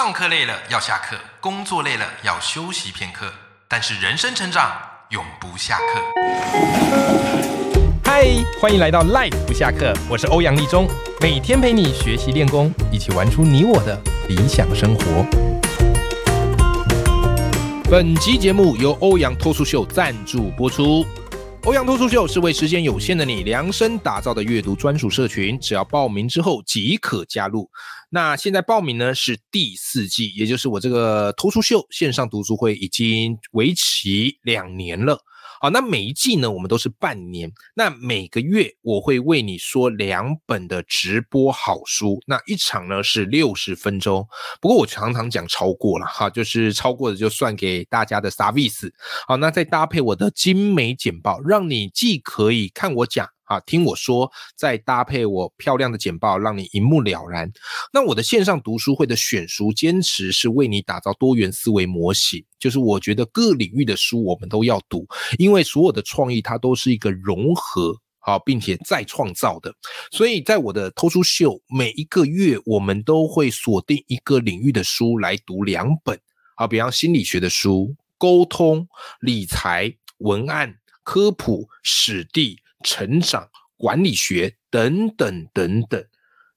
上课累了要下课，工作累了要休息片刻，但是人生成长永不下课。嗨，欢迎来到 Life 不下课，我是欧阳立中，每天陪你学习练功，一起玩出你我的理想生活。本集节目由欧阳脱书秀赞助播出。欧阳脱书秀是为时间有限的你量身打造的阅读专属社群，只要报名之后即可加入。那现在报名呢是第四季，也就是我这个图书秀线上读书会已经为期两年了。好，那每一季呢，我们都是半年。那每个月我会为你说两本的直播好书，那一场呢是六十分钟。不过我常常讲超过了哈，就是超过的就算给大家的 service。好，那再搭配我的精美简报，让你既可以看我讲。啊，听我说，再搭配我漂亮的简报，让你一目了然。那我的线上读书会的选书，坚持是为你打造多元思维模型，就是我觉得各领域的书我们都要读，因为所有的创意它都是一个融合，好，并且再创造的。所以在我的偷书秀，每一个月我们都会锁定一个领域的书来读两本，好，比方心理学的书、沟通、理财、文案、科普、史地。成长管理学等等等等，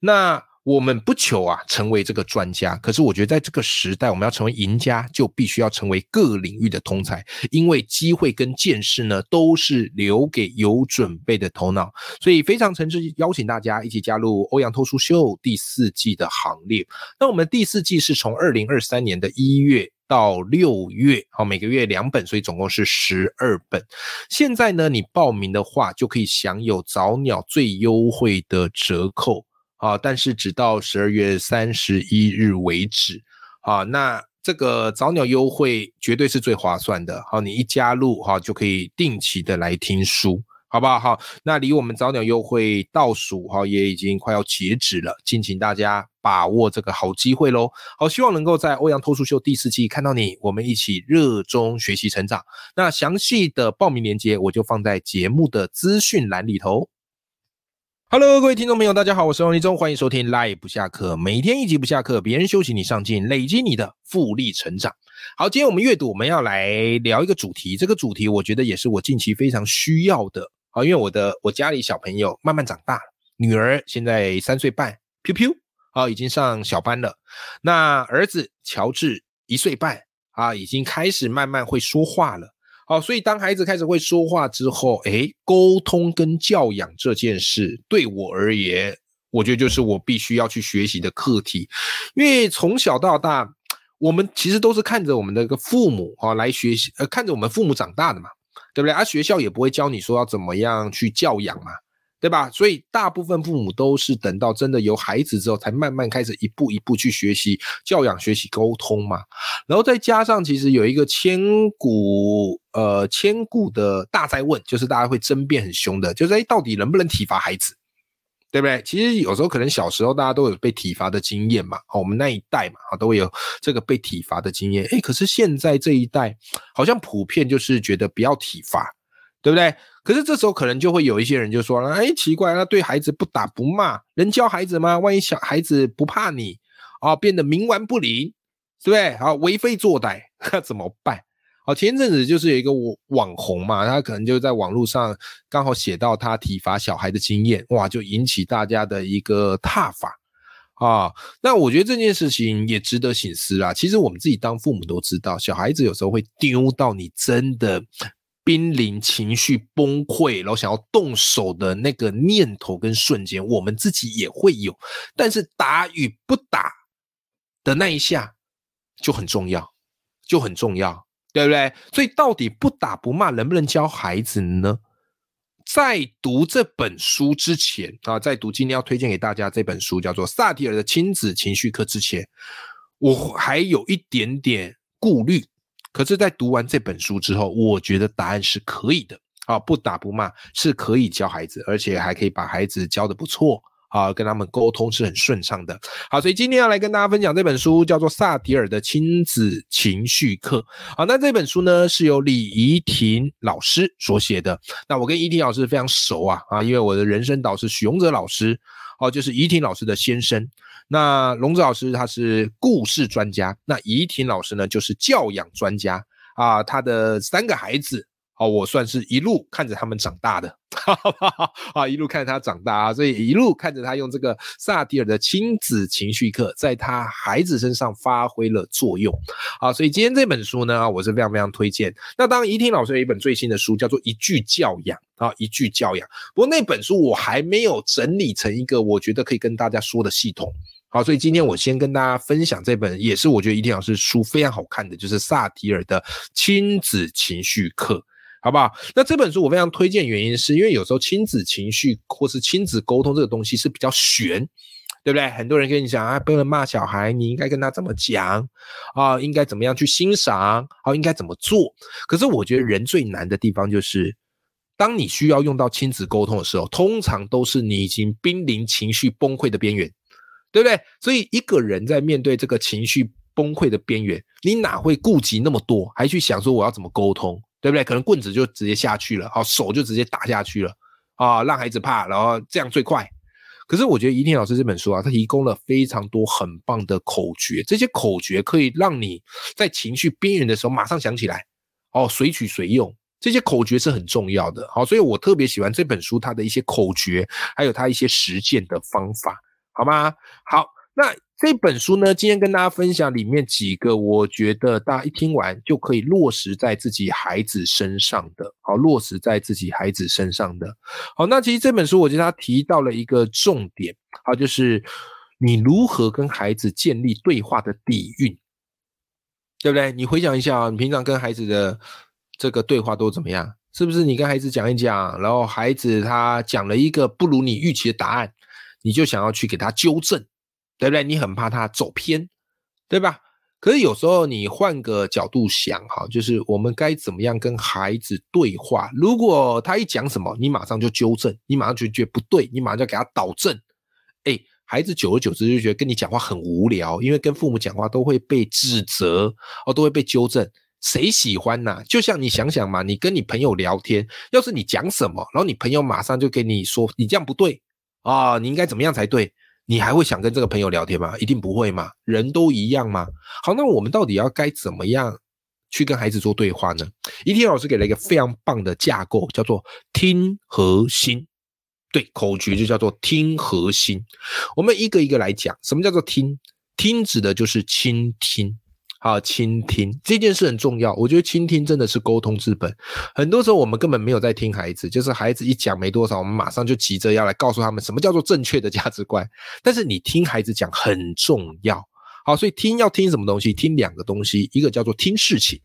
那我们不求啊成为这个专家，可是我觉得在这个时代，我们要成为赢家，就必须要成为各领域的通才，因为机会跟见识呢，都是留给有准备的头脑。所以非常诚挚邀请大家一起加入欧阳脱书秀第四季的行列。那我们第四季是从二零二三年的一月。到六月，好，每个月两本，所以总共是十二本。现在呢，你报名的话，就可以享有早鸟最优惠的折扣，啊，但是只到十二月三十一日为止，啊，那这个早鸟优惠绝对是最划算的，好，你一加入，哈，就可以定期的来听书。好不好？好，那离我们早鸟优惠倒数哈，也已经快要截止了，敬请大家把握这个好机会喽。好，希望能够在欧阳脱书秀第四季看到你，我们一起热衷学习成长。那详细的报名链接我就放在节目的资讯栏里头。Hello，各位听众朋友，大家好，我是王立忠，欢迎收听赖不下课，每天一集不下课，别人休息你上进，累积你的复利成长。好，今天我们阅读，我们要来聊一个主题，这个主题我觉得也是我近期非常需要的。啊，因为我的我家里小朋友慢慢长大了，女儿现在三岁半，噗噗，啊，已经上小班了。那儿子乔治一岁半，啊，已经开始慢慢会说话了。好，所以当孩子开始会说话之后，诶，沟通跟教养这件事对我而言，我觉得就是我必须要去学习的课题。因为从小到大，我们其实都是看着我们的个父母啊来学习，呃，看着我们父母长大的嘛。对不对？啊，学校也不会教你说要怎么样去教养嘛，对吧？所以大部分父母都是等到真的有孩子之后，才慢慢开始一步一步去学习教养、学习沟通嘛。然后再加上，其实有一个千古呃千古的大灾问，就是大家会争辩很凶的，就是哎，到底能不能体罚孩子？对不对？其实有时候可能小时候大家都有被体罚的经验嘛，哦，我们那一代嘛，啊，都会有这个被体罚的经验。哎，可是现在这一代好像普遍就是觉得不要体罚，对不对？可是这时候可能就会有一些人就说了，哎，奇怪，那对孩子不打不骂，能教孩子吗？万一小孩子不怕你啊，变得冥顽不灵，对不对？好，为非作歹，那怎么办？好，前一阵子就是有一个网网红嘛，他可能就在网络上刚好写到他体罚小孩的经验，哇，就引起大家的一个挞伐啊。那我觉得这件事情也值得醒思啊。其实我们自己当父母都知道，小孩子有时候会丢到你真的濒临情绪崩溃，然后想要动手的那个念头跟瞬间，我们自己也会有。但是打与不打的那一下就很重要，就很重要。对不对？所以到底不打不骂能不能教孩子呢？在读这本书之前啊，在读今天要推荐给大家这本书叫做萨提尔的亲子情绪课之前，我还有一点点顾虑。可是，在读完这本书之后，我觉得答案是可以的啊，不打不骂是可以教孩子，而且还可以把孩子教的不错。啊，跟他们沟通是很顺畅的。好，所以今天要来跟大家分享这本书，叫做萨提尔的亲子情绪课。好，那这本书呢是由李怡婷老师所写的。那我跟怡婷老师非常熟啊啊，因为我的人生导师许荣哲老师，哦，就是怡婷老师的先生。那龙子老师他是故事专家，那怡婷老师呢就是教养专家啊。他的三个孩子，哦，我算是一路看着他们长大的，啊，一路看着他长大啊，所以一路看着他用这个萨提尔的亲子情绪课，在他孩子身上发挥了作用啊。所以今天这本书呢，我是非常非常推荐。那当然，怡婷老师有一本最新的书，叫做《一句教养》啊，《一句教养》。不过那本书我还没有整理成一个我觉得可以跟大家说的系统。好，所以今天我先跟大家分享这本，也是我觉得一定要是书非常好看的，就是萨提尔的亲子情绪课，好不好？那这本书我非常推荐，原因是因为有时候亲子情绪或是亲子沟通这个东西是比较悬，对不对？很多人跟你讲啊，不能骂小孩，你应该跟他怎么讲啊？应该怎么样去欣赏？啊，应该怎么做？可是我觉得人最难的地方就是，当你需要用到亲子沟通的时候，通常都是你已经濒临情绪崩溃的边缘。对不对？所以一个人在面对这个情绪崩溃的边缘，你哪会顾及那么多，还去想说我要怎么沟通，对不对？可能棍子就直接下去了，好，手就直接打下去了，啊，让孩子怕，然后这样最快。可是我觉得怡婷老师这本书啊，他提供了非常多很棒的口诀，这些口诀可以让你在情绪边缘的时候马上想起来，哦，随取随用。这些口诀是很重要的，好，所以我特别喜欢这本书它的一些口诀，还有它一些实践的方法。好吗？好，那这本书呢？今天跟大家分享里面几个，我觉得大家一听完就可以落实在自己孩子身上的，好，落实在自己孩子身上的。好，那其实这本书我觉得他提到了一个重点，好，就是你如何跟孩子建立对话的底蕴，对不对？你回想一下，你平常跟孩子的这个对话都怎么样？是不是你跟孩子讲一讲，然后孩子他讲了一个不如你预期的答案？你就想要去给他纠正，对不对？你很怕他走偏，对吧？可是有时候你换个角度想，哈，就是我们该怎么样跟孩子对话？如果他一讲什么，你马上就纠正，你马上就觉得不对，你马上就给他导正。哎，孩子久而久之就觉得跟你讲话很无聊，因为跟父母讲话都会被指责，哦，都会被纠正，谁喜欢呢？就像你想想嘛，你跟你朋友聊天，要是你讲什么，然后你朋友马上就给你说你这样不对。啊，你应该怎么样才对？你还会想跟这个朋友聊天吗？一定不会嘛，人都一样嘛？好，那我们到底要该怎么样去跟孩子做对话呢？一天老师给了一个非常棒的架构，叫做听核心。对，口诀就叫做听核心。我们一个一个来讲，什么叫做听？听指的就是倾听。好，倾听这件事很重要。我觉得倾听真的是沟通之本。很多时候我们根本没有在听孩子，就是孩子一讲没多少，我们马上就急着要来告诉他们什么叫做正确的价值观。但是你听孩子讲很重要。好，所以听要听什么东西？听两个东西，一个叫做听事情，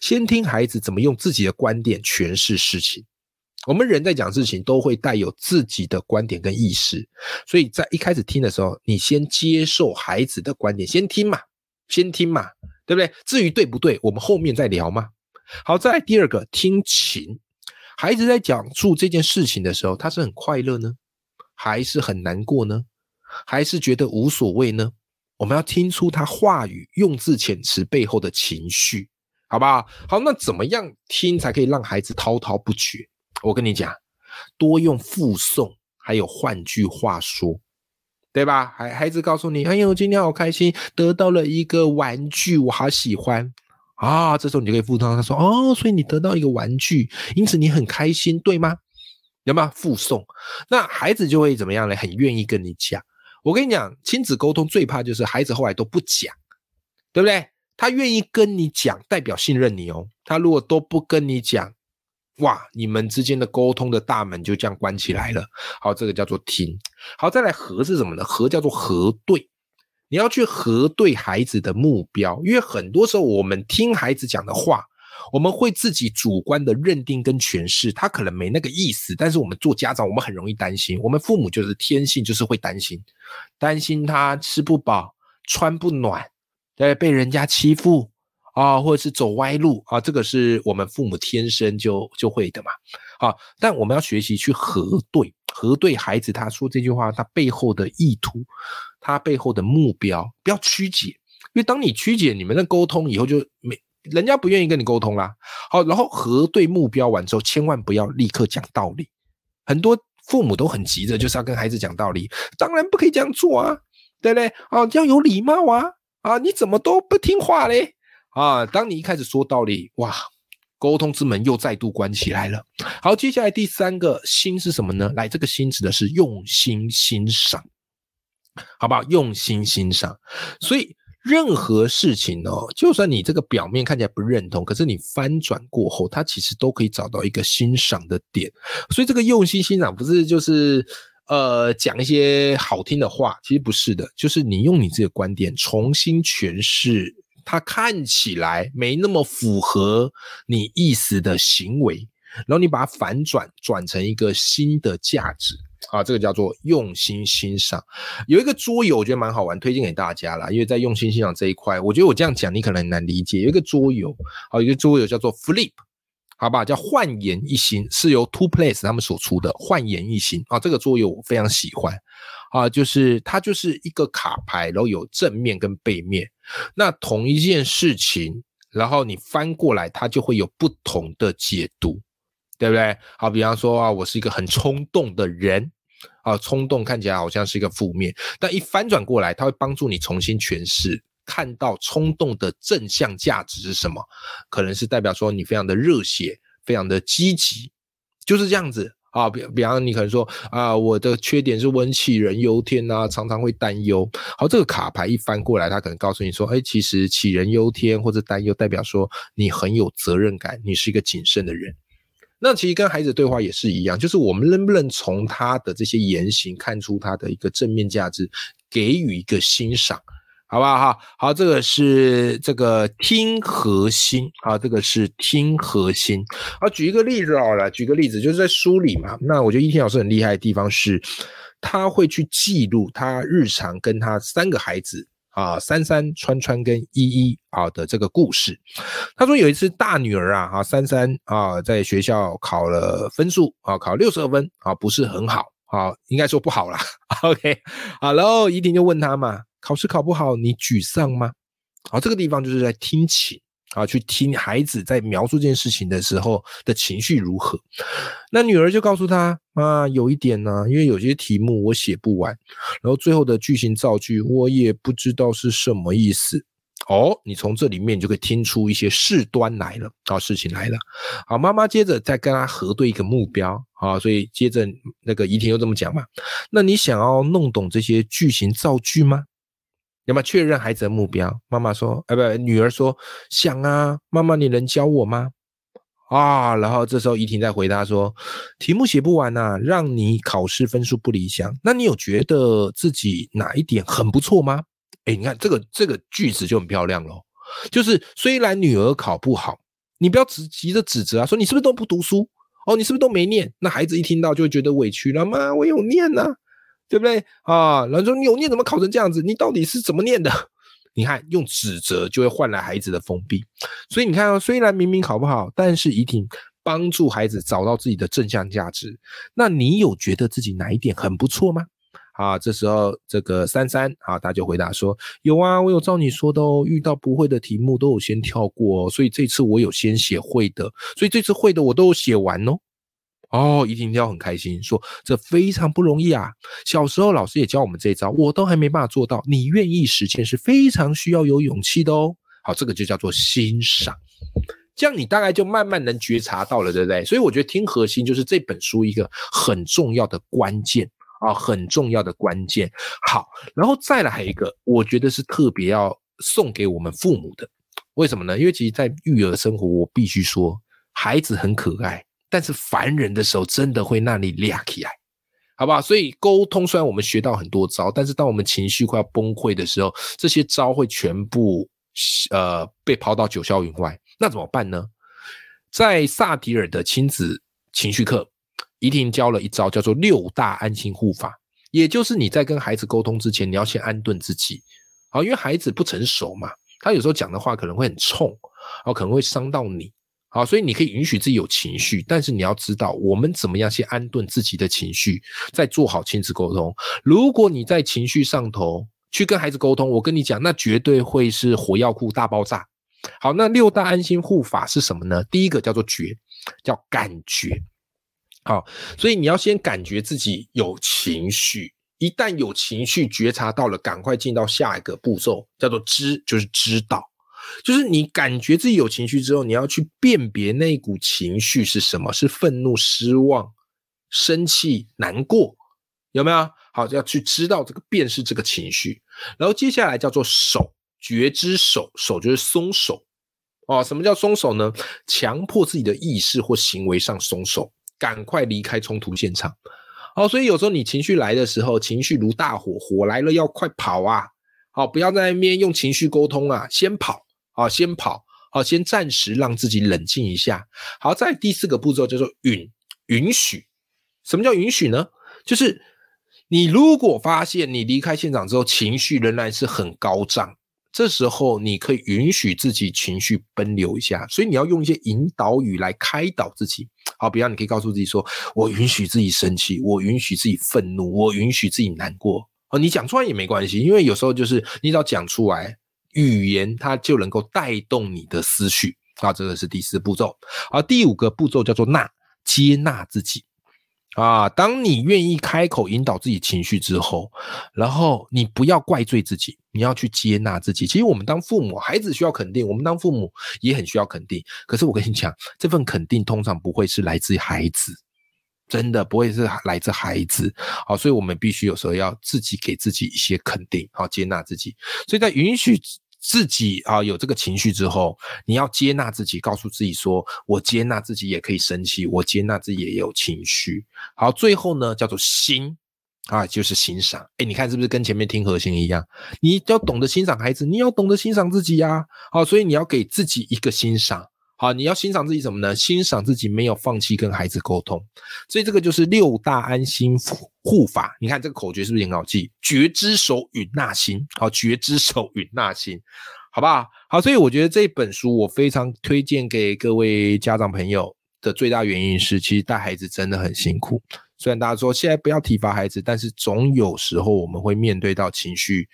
先听孩子怎么用自己的观点诠释事情。我们人在讲事情都会带有自己的观点跟意识，所以在一开始听的时候，你先接受孩子的观点，先听嘛。先听嘛，对不对？至于对不对，我们后面再聊嘛。好，再来第二个，听情。孩子在讲述这件事情的时候，他是很快乐呢，还是很难过呢？还是觉得无所谓呢？我们要听出他话语用字遣词背后的情绪，好不好？好，那怎么样听才可以让孩子滔滔不绝？我跟你讲，多用附送，还有换句话说。对吧？孩孩子告诉你：“哎呦，今天好开心，得到了一个玩具，我好喜欢啊！”这时候你就可以附送他说：“哦，所以你得到一个玩具，因此你很开心，对吗？”有没有附送？那孩子就会怎么样呢？很愿意跟你讲。我跟你讲，亲子沟通最怕就是孩子后来都不讲，对不对？他愿意跟你讲，代表信任你哦。他如果都不跟你讲，哇，你们之间的沟通的大门就这样关起来了。好，这个叫做听。好，再来核是什么呢？核叫做核对，你要去核对孩子的目标，因为很多时候我们听孩子讲的话，我们会自己主观的认定跟诠释，他可能没那个意思。但是我们做家长，我们很容易担心，我们父母就是天性就是会担心，担心他吃不饱、穿不暖，对，被人家欺负。啊，或者是走歪路啊，这个是我们父母天生就就会的嘛。好，但我们要学习去核对，核对孩子他说这句话他背后的意图，他背后的目标，不要曲解，因为当你曲解，你们的沟通以后就没人家不愿意跟你沟通啦。好，然后核对目标完之后，千万不要立刻讲道理。很多父母都很急着就是要跟孩子讲道理，当然不可以这样做啊。对不对？啊，要有礼貌啊！啊，你怎么都不听话嘞？啊，当你一开始说道理，哇，沟通之门又再度关起来了。好，接下来第三个心是什么呢？来，这个心指的是用心欣赏，好不好？用心欣赏。所以任何事情哦，就算你这个表面看起来不认同，可是你翻转过后，它其实都可以找到一个欣赏的点。所以这个用心欣赏不是就是。呃，讲一些好听的话，其实不是的，就是你用你自己的观点重新诠释，它看起来没那么符合你意思的行为，然后你把它反转，转成一个新的价值啊，这个叫做用心欣赏。有一个桌游，我觉得蛮好玩，推荐给大家啦，因为在用心欣赏这一块，我觉得我这样讲你可能很难理解。有一个桌游，好，一个桌游叫做 Flip。好吧，叫焕颜一新，是由 Two Place 他们所出的焕颜一新啊，这个桌游我非常喜欢啊，就是它就是一个卡牌，然后有正面跟背面，那同一件事情，然后你翻过来，它就会有不同的解读，对不对？好，比方说啊，我是一个很冲动的人啊，冲动看起来好像是一个负面，但一翻转过来，它会帮助你重新诠释。看到冲动的正向价值是什么？可能是代表说你非常的热血，非常的积极，就是这样子啊。比比方你可能说啊，我的缺点是温杞人忧天啊，常常会担忧。好，这个卡牌一翻过来，他可能告诉你说，哎，其实杞人忧天或者担忧，代表说你很有责任感，你是一个谨慎的人。那其实跟孩子对话也是一样，就是我们能不能从他的这些言行看出他的一个正面价值，给予一个欣赏。好不好哈？好，这个是这个听核心啊，这个是听核心。好，举一个例子好了，举个例子，就是在书里嘛。那我觉得一天老师很厉害的地方是，他会去记录他日常跟他三个孩子啊，三三、川川跟依依啊的这个故事。他说有一次大女儿啊，哈，三三啊，在学校考了分数啊，考六十二分啊，不是很好啊，应该说不好啦。OK，好，然后怡婷就问他嘛。考试考不好，你沮丧吗？好，这个地方就是在听情啊，去听孩子在描述这件事情的时候的情绪如何。那女儿就告诉他啊，有一点呢，因为有些题目我写不完，然后最后的句型造句我也不知道是什么意思。哦，你从这里面就可以听出一些事端来了啊，事情来了。好，妈妈接着再跟他核对一个目标啊，所以接着那个怡婷又这么讲嘛，那你想要弄懂这些句型造句吗？有没有确认孩子的目标，妈妈说：“哎，不，女儿说想啊，妈妈，你能教我吗？”啊，然后这时候怡婷在回答说：“题目写不完呐，让你考试分数不理想，那你有觉得自己哪一点很不错吗？”哎，你看这个这个句子就很漂亮喽，就是虽然女儿考不好，你不要只急着指责啊，说你是不是都不读书？哦，你是不是都没念？那孩子一听到就会觉得委屈了，妈，我有念呐。对不对啊？然后说你有念怎么考成这样子？你到底是怎么念的？你看用指责就会换来孩子的封闭，所以你看哦，虽然明明考不好，但是一定帮助孩子找到自己的正向价值。那你有觉得自己哪一点很不错吗？啊，这时候这个三三啊，他就回答说有啊，我有照你说的哦，遇到不会的题目都有先跳过，所以这次我有先写会的，所以这次会的我都有写完哦。哦，怡婷听很开心，说这非常不容易啊！小时候老师也教我们这一招，我都还没办法做到。你愿意实践是非常需要有勇气的哦。好，这个就叫做欣赏，这样你大概就慢慢能觉察到了，对不对？所以我觉得听核心就是这本书一个很重要的关键啊，很重要的关键。好，然后再来一个，我觉得是特别要送给我们父母的，为什么呢？因为其实，在育儿生活，我必须说，孩子很可爱。但是烦人的时候，真的会让你亮起来，好不好？所以沟通虽然我们学到很多招，但是当我们情绪快要崩溃的时候，这些招会全部呃被抛到九霄云外。那怎么办呢？在萨提尔的亲子情绪课，怡婷教了一招，叫做六大安心护法，也就是你在跟孩子沟通之前，你要先安顿自己。好，因为孩子不成熟嘛，他有时候讲的话可能会很冲，哦，可能会伤到你。好，所以你可以允许自己有情绪，但是你要知道，我们怎么样先安顿自己的情绪，再做好亲子沟通。如果你在情绪上头去跟孩子沟通，我跟你讲，那绝对会是火药库大爆炸。好，那六大安心护法是什么呢？第一个叫做觉，叫感觉。好，所以你要先感觉自己有情绪，一旦有情绪觉察到了，赶快进到下一个步骤，叫做知，就是知道，就是你感觉自己有情绪之后，你要去辨别那一股情绪是什么，是愤怒、失望、生气、难过，有没有？好，要去知道这个辨识这个情绪，然后接下来叫做手，觉知手，手就是松手哦。什么叫松手呢？强迫自己的意识或行为上松手，赶快离开冲突现场。好，所以有时候你情绪来的时候，情绪如大火，火来了要快跑啊！好，不要在那边用情绪沟通啊，先跑啊，先跑，好，先暂时让自己冷静一下。好，在第四个步骤叫做允允许。什么叫允许呢？就是你如果发现你离开现场之后，情绪仍然是很高涨。这时候你可以允许自己情绪奔流一下，所以你要用一些引导语来开导自己。好，比方你可以告诉自己说：“我允许自己生气，我允许自己愤怒，我允许自己难过。”哦，你讲出来也没关系，因为有时候就是你只要讲出来，语言它就能够带动你的思绪。啊，这个是第四步骤。而第五个步骤叫做纳，接纳自己。啊，当你愿意开口引导自己情绪之后，然后你不要怪罪自己，你要去接纳自己。其实我们当父母，孩子需要肯定，我们当父母也很需要肯定。可是我跟你讲，这份肯定通常不会是来自孩子，真的不会是来自孩子。好，所以我们必须有时候要自己给自己一些肯定，好接纳自己。所以在允许。自己啊，有这个情绪之后，你要接纳自己，告诉自己说：“我接纳自己也可以生气，我接纳自己也有情绪。”好，最后呢，叫做心啊，就是欣赏。哎，你看是不是跟前面听核心一样？你要懂得欣赏孩子，你要懂得欣赏自己呀。好，所以你要给自己一个欣赏。好，你要欣赏自己什么呢？欣赏自己没有放弃跟孩子沟通，所以这个就是六大安心护法。你看这个口诀是不是很好记？觉知手允纳心，好，觉知手允纳心，好不好？好，所以我觉得这本书我非常推荐给各位家长朋友的最大原因是，其实带孩子真的很辛苦。虽然大家说现在不要体罚孩子，但是总有时候我们会面对到情绪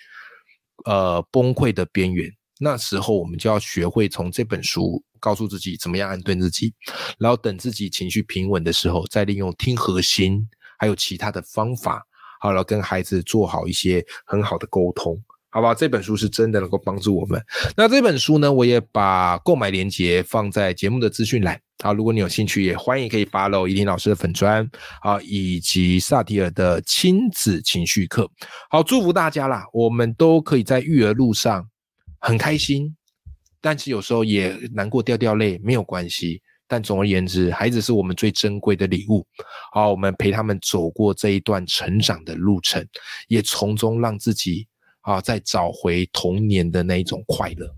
呃崩溃的边缘，那时候我们就要学会从这本书。告诉自己怎么样安顿自己，然后等自己情绪平稳的时候，再利用听核心，还有其他的方法，好了，跟孩子做好一些很好的沟通，好不好？这本书是真的能够帮助我们。那这本书呢，我也把购买链接放在节目的资讯栏。好，如果你有兴趣，也欢迎可以 follow 怡婷老师的粉砖，好，以及萨提尔的亲子情绪课。好，祝福大家啦，我们都可以在育儿路上很开心。但是有时候也难过掉掉泪没有关系，但总而言之，孩子是我们最珍贵的礼物。好，我们陪他们走过这一段成长的路程，也从中让自己啊再找回童年的那一种快乐。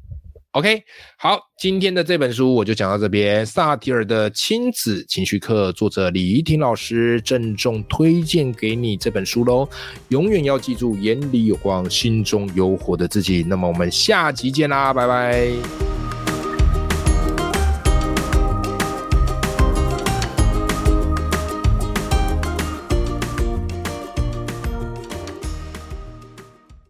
OK，好，今天的这本书我就讲到这边。萨提尔的亲子情绪课，作者李怡婷老师郑重推荐给你这本书喽。永远要记住，眼里有光，心中有火的自己。那么我们下集见啦，拜拜。